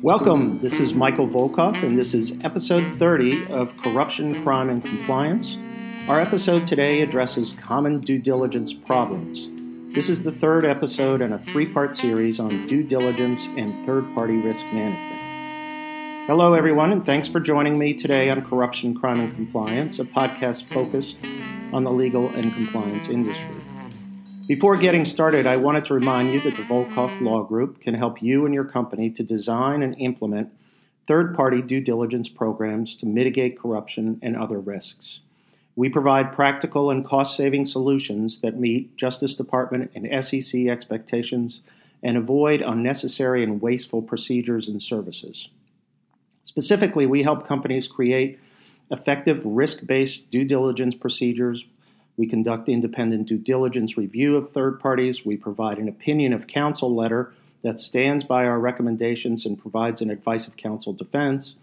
Welcome. This is Michael Volkov, and this is episode 30 of Corruption, Crime, and Compliance. Our episode today addresses common due diligence problems. This is the third episode in a three part series on due diligence and third party risk management. Hello, everyone, and thanks for joining me today on Corruption, Crime, and Compliance, a podcast focused on the legal and compliance industry. Before getting started, I wanted to remind you that the Volkov Law Group can help you and your company to design and implement third party due diligence programs to mitigate corruption and other risks. We provide practical and cost saving solutions that meet Justice Department and SEC expectations and avoid unnecessary and wasteful procedures and services. Specifically, we help companies create effective risk based due diligence procedures we conduct independent due diligence review of third parties. We provide an opinion of counsel letter that stands by our recommendations and provides an advice of counsel defense.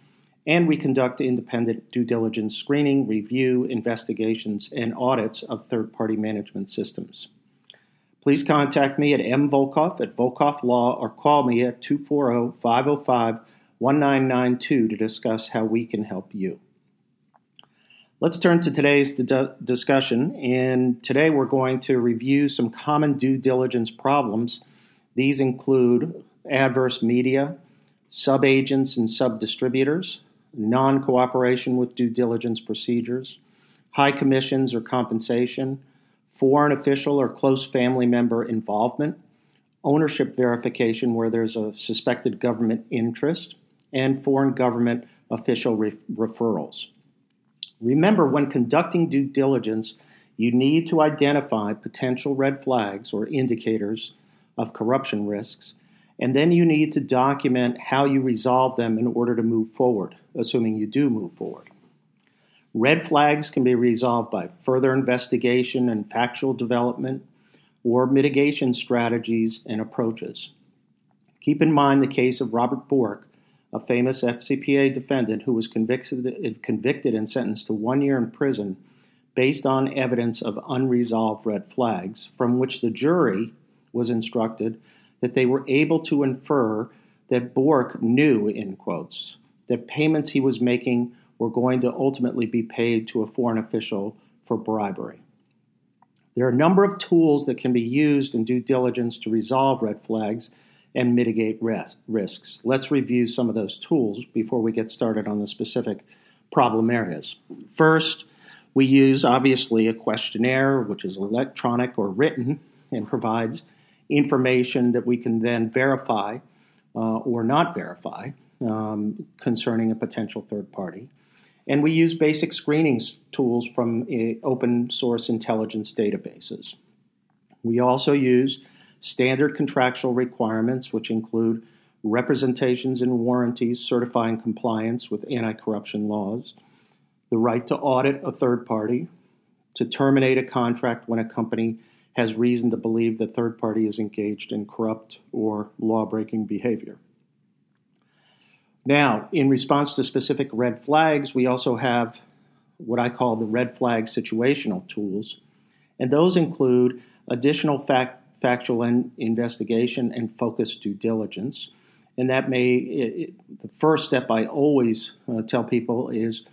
And we conduct independent due diligence screening, review, investigations, and audits of third party management systems. Please contact me at mvolkov at Volkov Law or call me at 240 505 1992 to discuss how we can help you. Let's turn to today's discussion. And today we're going to review some common due diligence problems. These include adverse media, subagents and subdistributors, non cooperation with due diligence procedures, high commissions or compensation, foreign official or close family member involvement, ownership verification where there's a suspected government interest, and foreign government official re- referrals. Remember, when conducting due diligence, you need to identify potential red flags or indicators of corruption risks, and then you need to document how you resolve them in order to move forward, assuming you do move forward. Red flags can be resolved by further investigation and factual development or mitigation strategies and approaches. Keep in mind the case of Robert Bourke, a famous FCPA defendant who was convicted, convicted and sentenced to one year in prison based on evidence of unresolved red flags, from which the jury was instructed that they were able to infer that Bourke knew, in quotes, that payments he was making were going to ultimately be paid to a foreign official for bribery. There are a number of tools that can be used in due diligence to resolve red flags and mitigate risks. Let's review some of those tools before we get started on the specific problem areas. First, we use obviously a questionnaire, which is electronic or written and provides information that we can then verify uh, or not verify um, concerning a potential third party. And we use basic screening tools from uh, open source intelligence databases. We also use standard contractual requirements, which include representations and warranties certifying compliance with anti corruption laws, the right to audit a third party, to terminate a contract when a company has reason to believe the third party is engaged in corrupt or law breaking behavior. Now, in response to specific red flags, we also have what I call the red flag situational tools, and those include additional fact factual investigation and focused due diligence. And that may, it, the first step I always uh, tell people is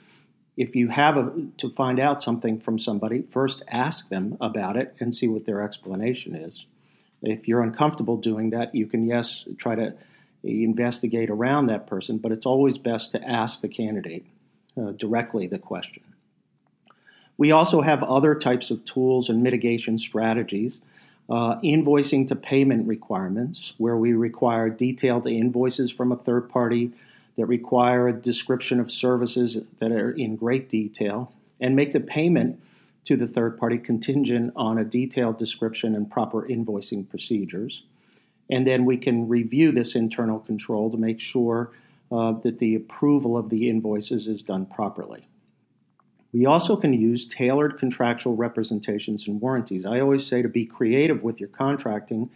if you have a, to find out something from somebody, first ask them about it and see what their explanation is. If you're uncomfortable doing that, you can, yes, try to investigate around that person, but it's always best to ask the candidate uh, directly the question. We also have other types of tools and mitigation strategies uh, invoicing to payment requirements, where we require detailed invoices from a third party that require a description of services that are in great detail, and make the payment to the third party contingent on a detailed description and proper invoicing procedures. And then we can review this internal control to make sure uh, that the approval of the invoices is done properly. We also can use tailored contractual representations and warranties. I always say to be creative with your contracting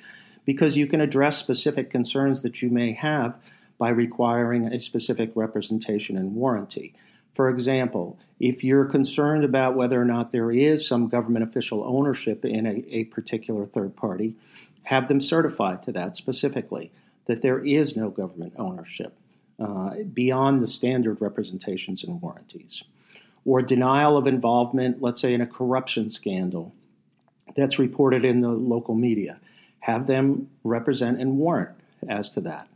because you can address specific concerns that you may have by requiring a specific representation and warranty. For example, if you're concerned about whether or not there is some government official ownership in a, a particular third party, have them certify to that specifically that there is no government ownership uh, beyond the standard representations and warranties. Or denial of involvement, let's say in a corruption scandal that's reported in the local media. Have them represent and warrant as to that.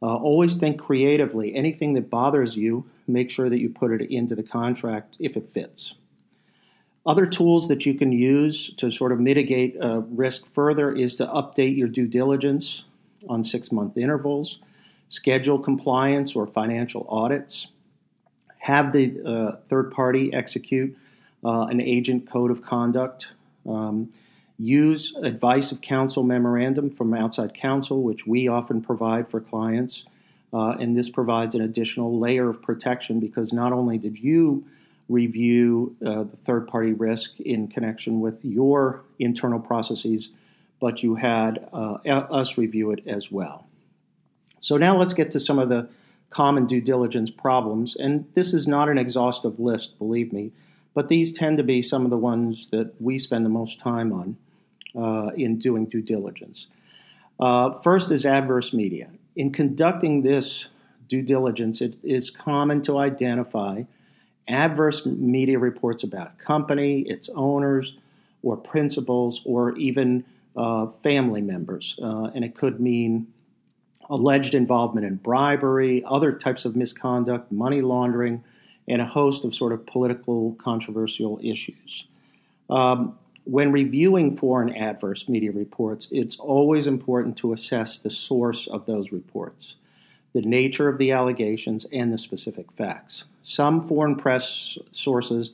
Uh, always think creatively. Anything that bothers you, make sure that you put it into the contract if it fits. Other tools that you can use to sort of mitigate uh, risk further is to update your due diligence on six month intervals, schedule compliance or financial audits, have the uh, third party execute uh, an agent code of conduct. Um, use advice of counsel memorandum from outside counsel, which we often provide for clients. Uh, and this provides an additional layer of protection because not only did you review uh, the third party risk in connection with your internal processes, but you had uh, us review it as well. So now let's get to some of the common due diligence problems. And this is not an exhaustive list, believe me, but these tend to be some of the ones that we spend the most time on uh, in doing due diligence. Uh, first is adverse media. In conducting this due diligence, it is common to identify adverse media reports about a company, its owners, or principals, or even uh, family members. Uh, and it could mean alleged involvement in bribery, other types of misconduct, money laundering, and a host of sort of political controversial issues. Um, when reviewing foreign adverse media reports, it's always important to assess the source of those reports, the nature of the allegations, and the specific facts. Some foreign press sources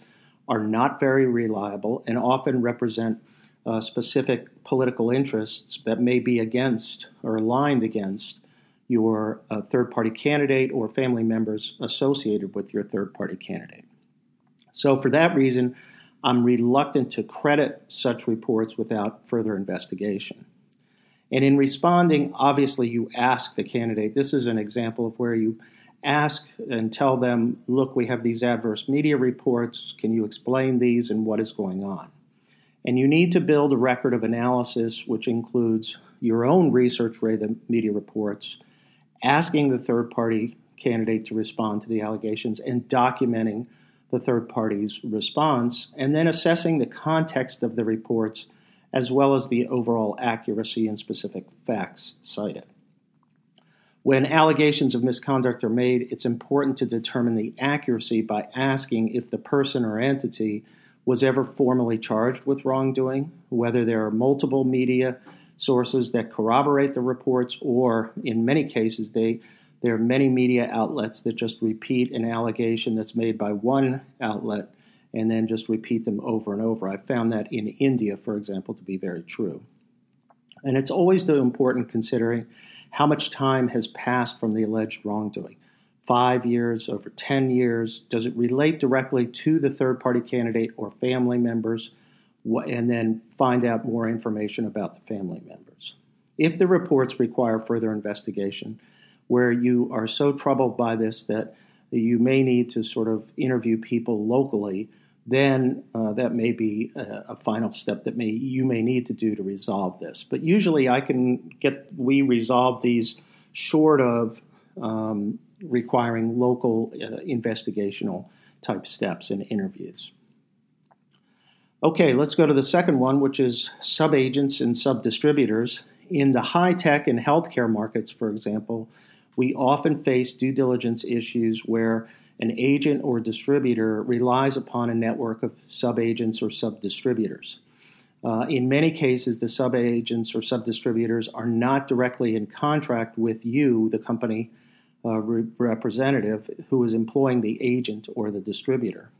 are not very reliable and often represent uh, specific political interests that may be against or aligned against your uh, third party candidate or family members associated with your third party candidate. So, for that reason, I'm reluctant to credit such reports without further investigation. And in responding, obviously, you ask the candidate. This is an example of where you ask and tell them, look, we have these adverse media reports. Can you explain these and what is going on? And you need to build a record of analysis, which includes your own research media reports, asking the third party candidate to respond to the allegations, and documenting the third party's response, and then assessing the context of the reports as well as the overall accuracy and specific facts cited. When allegations of misconduct are made, it's important to determine the accuracy by asking if the person or entity was ever formally charged with wrongdoing, whether there are multiple media sources that corroborate the reports, or in many cases, they there are many media outlets that just repeat an allegation that's made by one outlet and then just repeat them over and over. I found that in India, for example, to be very true. And it's always the important considering how much time has passed from the alleged wrongdoing. Five years, over 10 years? Does it relate directly to the third party candidate or family members? And then find out more information about the family members. If the reports require further investigation, where you are so troubled by this that you may need to sort of interview people locally, then uh, that may be a, a, final step that may you may need to do to resolve this. But usually, I can get we resolve these short of um, requiring local uh, investigational type steps and interviews. Okay, let's go to the second one, which is subagents and subdistributors. In the high tech and healthcare markets, for example, we often face due diligence issues where an agent or distributor relies upon a network of subagents or subdistributors. Uh, in many cases, the subagents or subdistributors are not directly in contract with you, the company uh, re- representative, who is employing the agent or the distributor.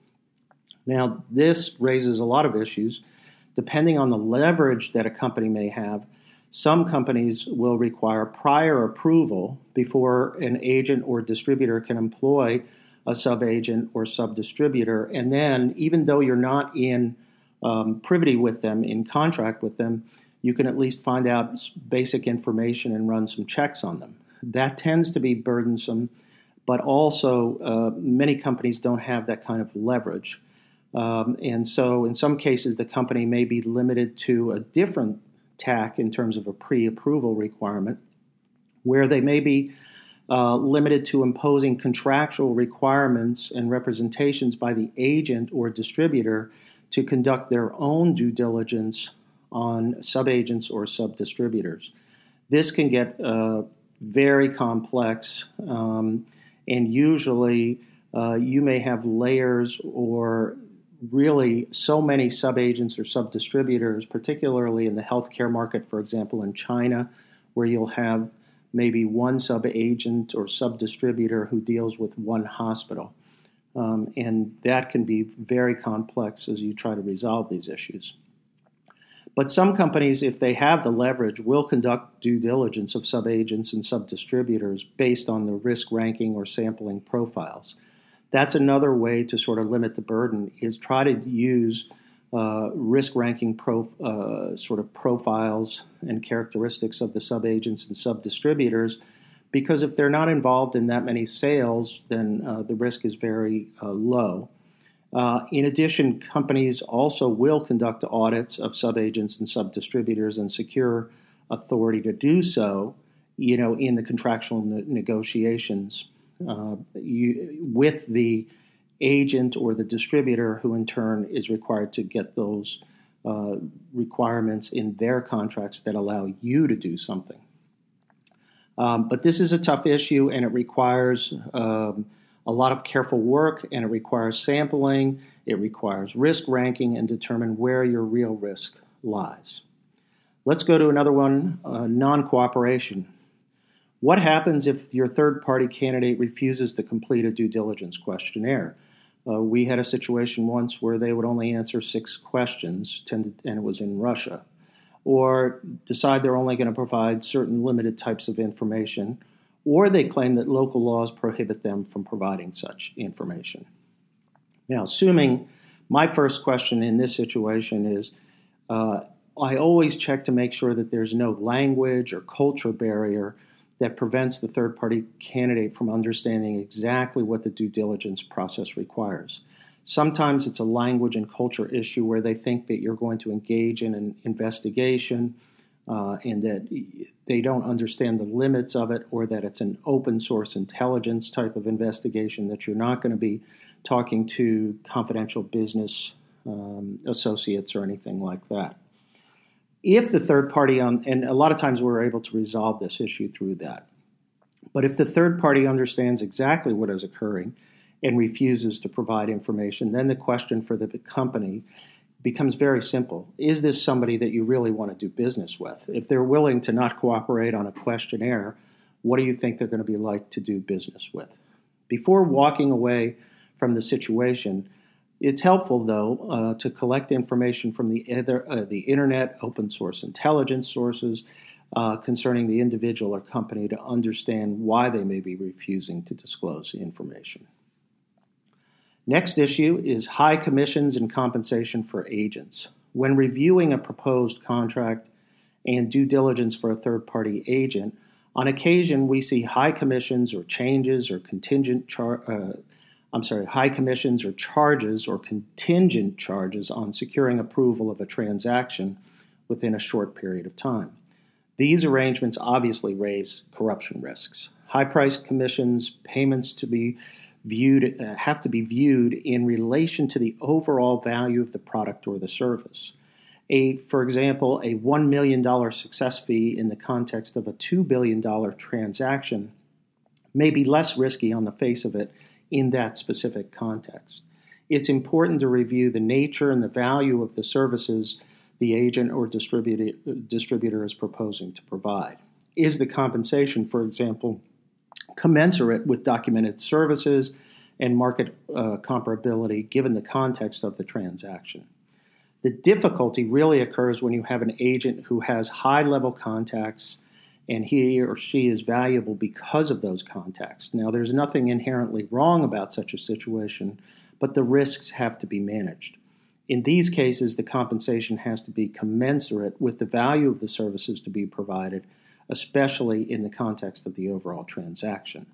Now, this raises a lot of issues. Depending on the leverage that a company may have, some companies will require prior approval before an agent or distributor can employ a subagent or subdistributor. And then, even though you're not in um, privity with them, in contract with them, you can at least find out basic information and run some checks on them. That tends to be burdensome, but also uh, many companies don't have that kind of leverage. Um, and so, in some cases, the company may be limited to a different tack in terms of a pre approval requirement, where they may be uh, limited to imposing contractual requirements and representations by the agent or distributor to conduct their own due diligence on subagents or subdistributors. This can get uh, very complex, um, and usually uh, you may have layers or really so many subagents or subdistributors, particularly in the healthcare market, for example, in China, where you'll have maybe one sub-agent or sub-distributor who deals with one hospital. Um, and that can be very complex as you try to resolve these issues. But some companies, if they have the leverage, will conduct due diligence of subagents and sub-distributors based on the risk ranking or sampling profiles. That's another way to sort of limit the burden is try to use uh, risk ranking uh, sort of profiles and characteristics of the subagents and sub distributors because if they're not involved in that many sales, then uh, the risk is very uh, low. Uh, in addition, companies also will conduct audits of subagents and sub distributors and secure authority to do so, you know, in the contractual ne- negotiations uh, you, with the agent or the distributor, who in turn is required to get those uh, requirements in their contracts that allow you to do something. Um, but this is a tough issue and it requires um, a lot of careful work and it requires sampling, it requires risk ranking, and determine where your real risk lies. Let's go to another one uh, non cooperation. What happens if your third party candidate refuses to complete a due diligence questionnaire? Uh, we had a situation once where they would only answer six questions, and it was in Russia, or decide they're only going to provide certain limited types of information, or they claim that local laws prohibit them from providing such information. Now, assuming my first question in this situation is uh, I always check to make sure that there's no language or culture barrier that prevents the third party candidate from understanding exactly what the due diligence process requires. Sometimes it's a language and culture issue where they think that you're going to engage in an investigation uh, and that they don't understand the limits of it, or that it's an open source intelligence type of investigation, that you're not going to be talking to confidential business um, associates or anything like that if the third party on, and a lot of times we're able to resolve this issue through that. But if the third party understands exactly what is occurring and refuses to provide information, then the question for the company becomes very simple. Is this somebody that you really want to do business with? If they're willing to not cooperate on a questionnaire, what do you think they're going to be like to do business with? Before walking away from the situation, it's helpful, though, uh, to collect information from the, uh, the internet, open source intelligence sources uh, concerning the individual or company to understand why they may be refusing to disclose information. Next issue is high commissions and compensation for agents. When reviewing a proposed contract and due diligence for a third party agent, on occasion we see high commissions or changes or contingent char- uh, I'm sorry, high commissions or charges or contingent charges on securing approval of a transaction within a short period of time. These arrangements obviously raise corruption risks. High priced commissions, payments to be viewed uh, have to be viewed in relation to the overall value of the product or the service. A, for example, a $1 million success fee in the context of a $2 billion transaction may be less risky on the face of it in that specific context. It's important to review the nature and the value of the services the agent or distributor, is proposing to provide. Is the compensation, for example, commensurate with documented services and market uh, comparability given the context of the transaction? The difficulty really occurs when you have an agent who has high level contacts and he or she is valuable because of those contacts. Now, there's nothing inherently wrong about such a situation, but the risks have to be managed. In these cases, the compensation has to be commensurate with the value of the services to be provided, especially in the context of the overall transaction.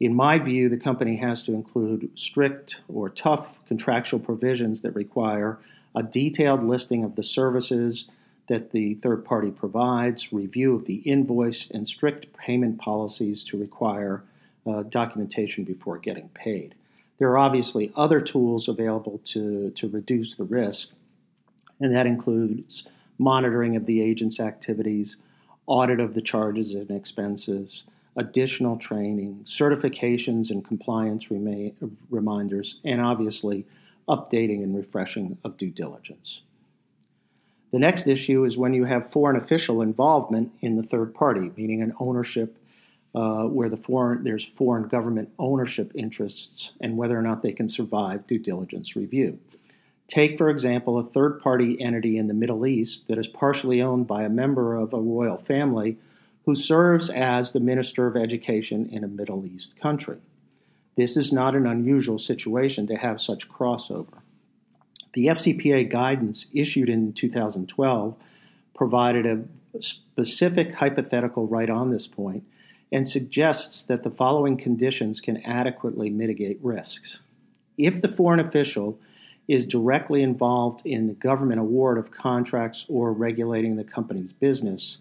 In my view, the company has to include strict or tough contractual provisions that require a detailed listing of the services that the third party provides, review of the invoice, and strict payment policies to require uh, documentation before getting paid. There are obviously other tools available to, to reduce the risk, and that includes monitoring of the agent's activities, audit of the charges and expenses, additional training, certifications and compliance remain, reminders, and obviously updating and refreshing of due diligence. The next issue is when you have foreign official involvement in the third party, meaning an ownership uh, where the foreign, there's foreign government ownership interests and whether or not they can survive due diligence review. Take, for example, a third party entity in the Middle East that is partially owned by a member of a royal family who serves as the Minister of Education in a Middle East country. This is not an unusual situation to have such crossover. The FCPA guidance issued in 2012 provided a specific hypothetical right on this point and suggests that the following conditions can adequately mitigate risks. If the foreign official is directly involved in the government award of contracts or regulating the company's business,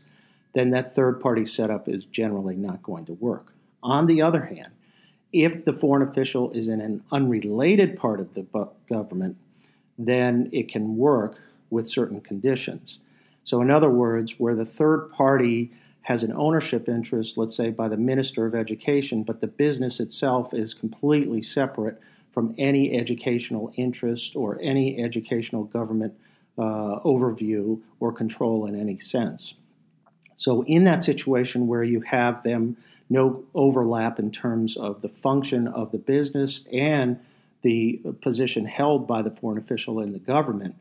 then that third party setup is generally not going to work. On the other hand, if the foreign official is in an unrelated part of the government, then it can work with certain conditions. So, in other words, where the third party has an ownership interest, let's say by the Minister of Education, but the business itself is completely separate from any educational interest or any educational government uh, overview or control in any sense. So, in that situation where you have them no overlap in terms of the function of the business and the position held by the foreign official in the government,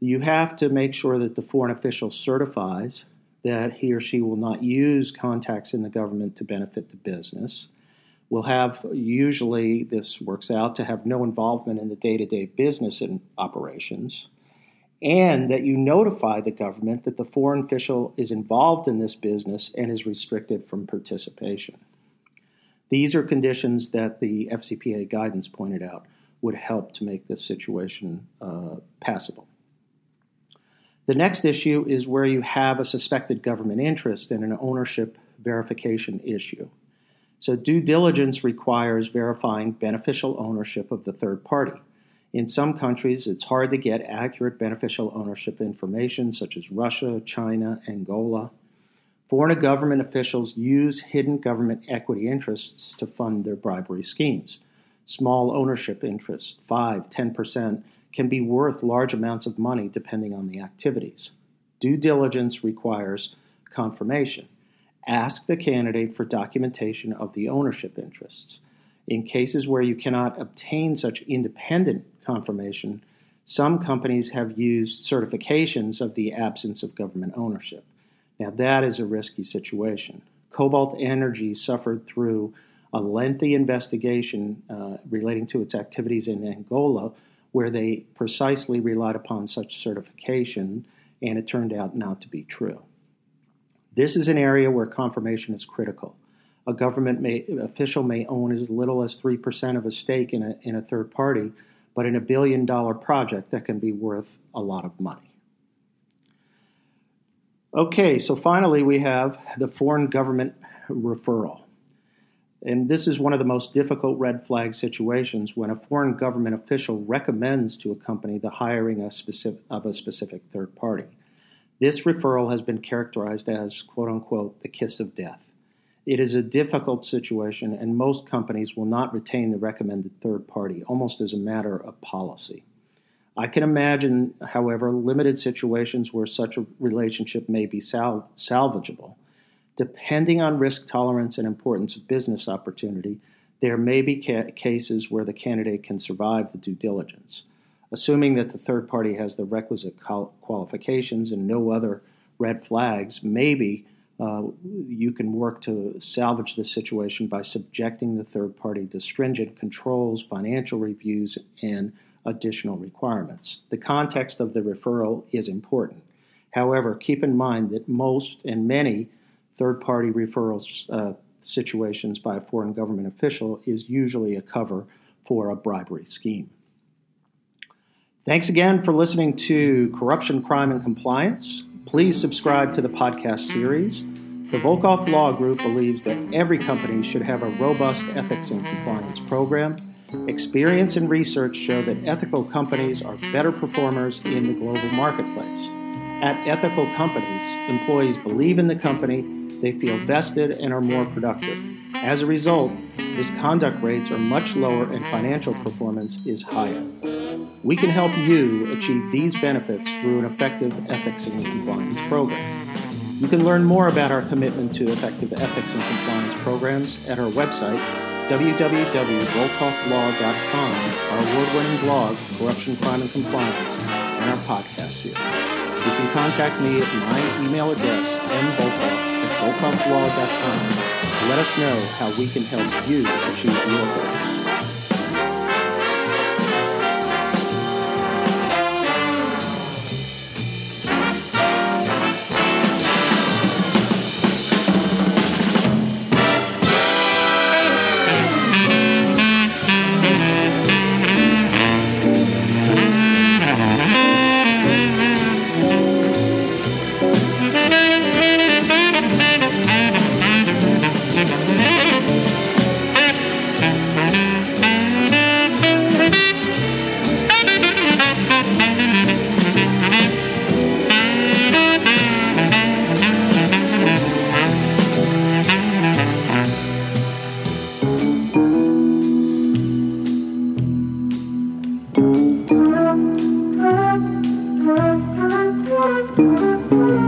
you have to make sure that the foreign official certifies that he or she will not use contacts in the government to benefit the business. Will have usually this works out to have no involvement in the day to day business and operations and that you notify the government that the foreign official is involved in this business and is restricted from participation. These are conditions that the FCPA guidance pointed out would help to make this situation uh, passable. The next issue is where you have a suspected government interest in an ownership verification issue. So, due diligence requires verifying beneficial ownership of the third party. In some countries, it's hard to get accurate beneficial ownership information, such as Russia, China, Angola. Foreign government officials use hidden government equity interests to fund their bribery schemes. Small ownership interest, 5, 10%, can be worth large amounts of money depending on the activities. Due diligence requires confirmation. Ask the candidate for documentation of the ownership interests. In cases where you cannot obtain such independent confirmation, some companies have used certifications of the absence of government ownership. Now, that is a risky situation. Cobalt Energy suffered through a lengthy investigation uh, relating to its activities in Angola, where they precisely relied upon such certification, and it turned out not to be true. This is an area where confirmation is critical. A government may, official may own as little as 3% of a stake in a, in a third party, but in a billion dollar project that can be worth a lot of money. Okay, so finally we have the foreign government referral. And this is one of the most difficult red flag situations when a foreign government official recommends to a company the hiring a specific, of a specific third party. This referral has been characterized as, quote unquote, the kiss of death. It is a difficult situation, and most companies will not retain the recommended third party, almost as a matter of policy. I can imagine, however, limited situations where such a relationship may be sal- salvageable. Depending on risk tolerance and importance of business opportunity, there may be ca- cases where the candidate can survive the due diligence. Assuming that the third party has the requisite qualifications and no other red flags, maybe uh, you can work to salvage the situation by subjecting the third party to stringent controls, financial reviews, and additional requirements. The context of the referral is important. However, keep in mind that most and many third party referrals uh, situations by a foreign government official is usually a cover for a bribery scheme. Thanks again for listening to Corruption, Crime, and Compliance. Please subscribe to the podcast series. The Volkov Law Group believes that every company should have a robust ethics and compliance program. Experience and research show that ethical companies are better performers in the global marketplace. At ethical companies, employees believe in the company, they feel vested, and are more productive. As a result, misconduct rates are much lower and financial performance is higher. We can help you achieve these benefits through an effective ethics and compliance program. You can learn more about our commitment to effective ethics and compliance programs at our website, www.volkovlaw.com, our award winning blog, Corruption, Crime, and Compliance, and our podcast series. You can contact me at my email address, mvolkov at let us know how we can help you achieve your goals. Música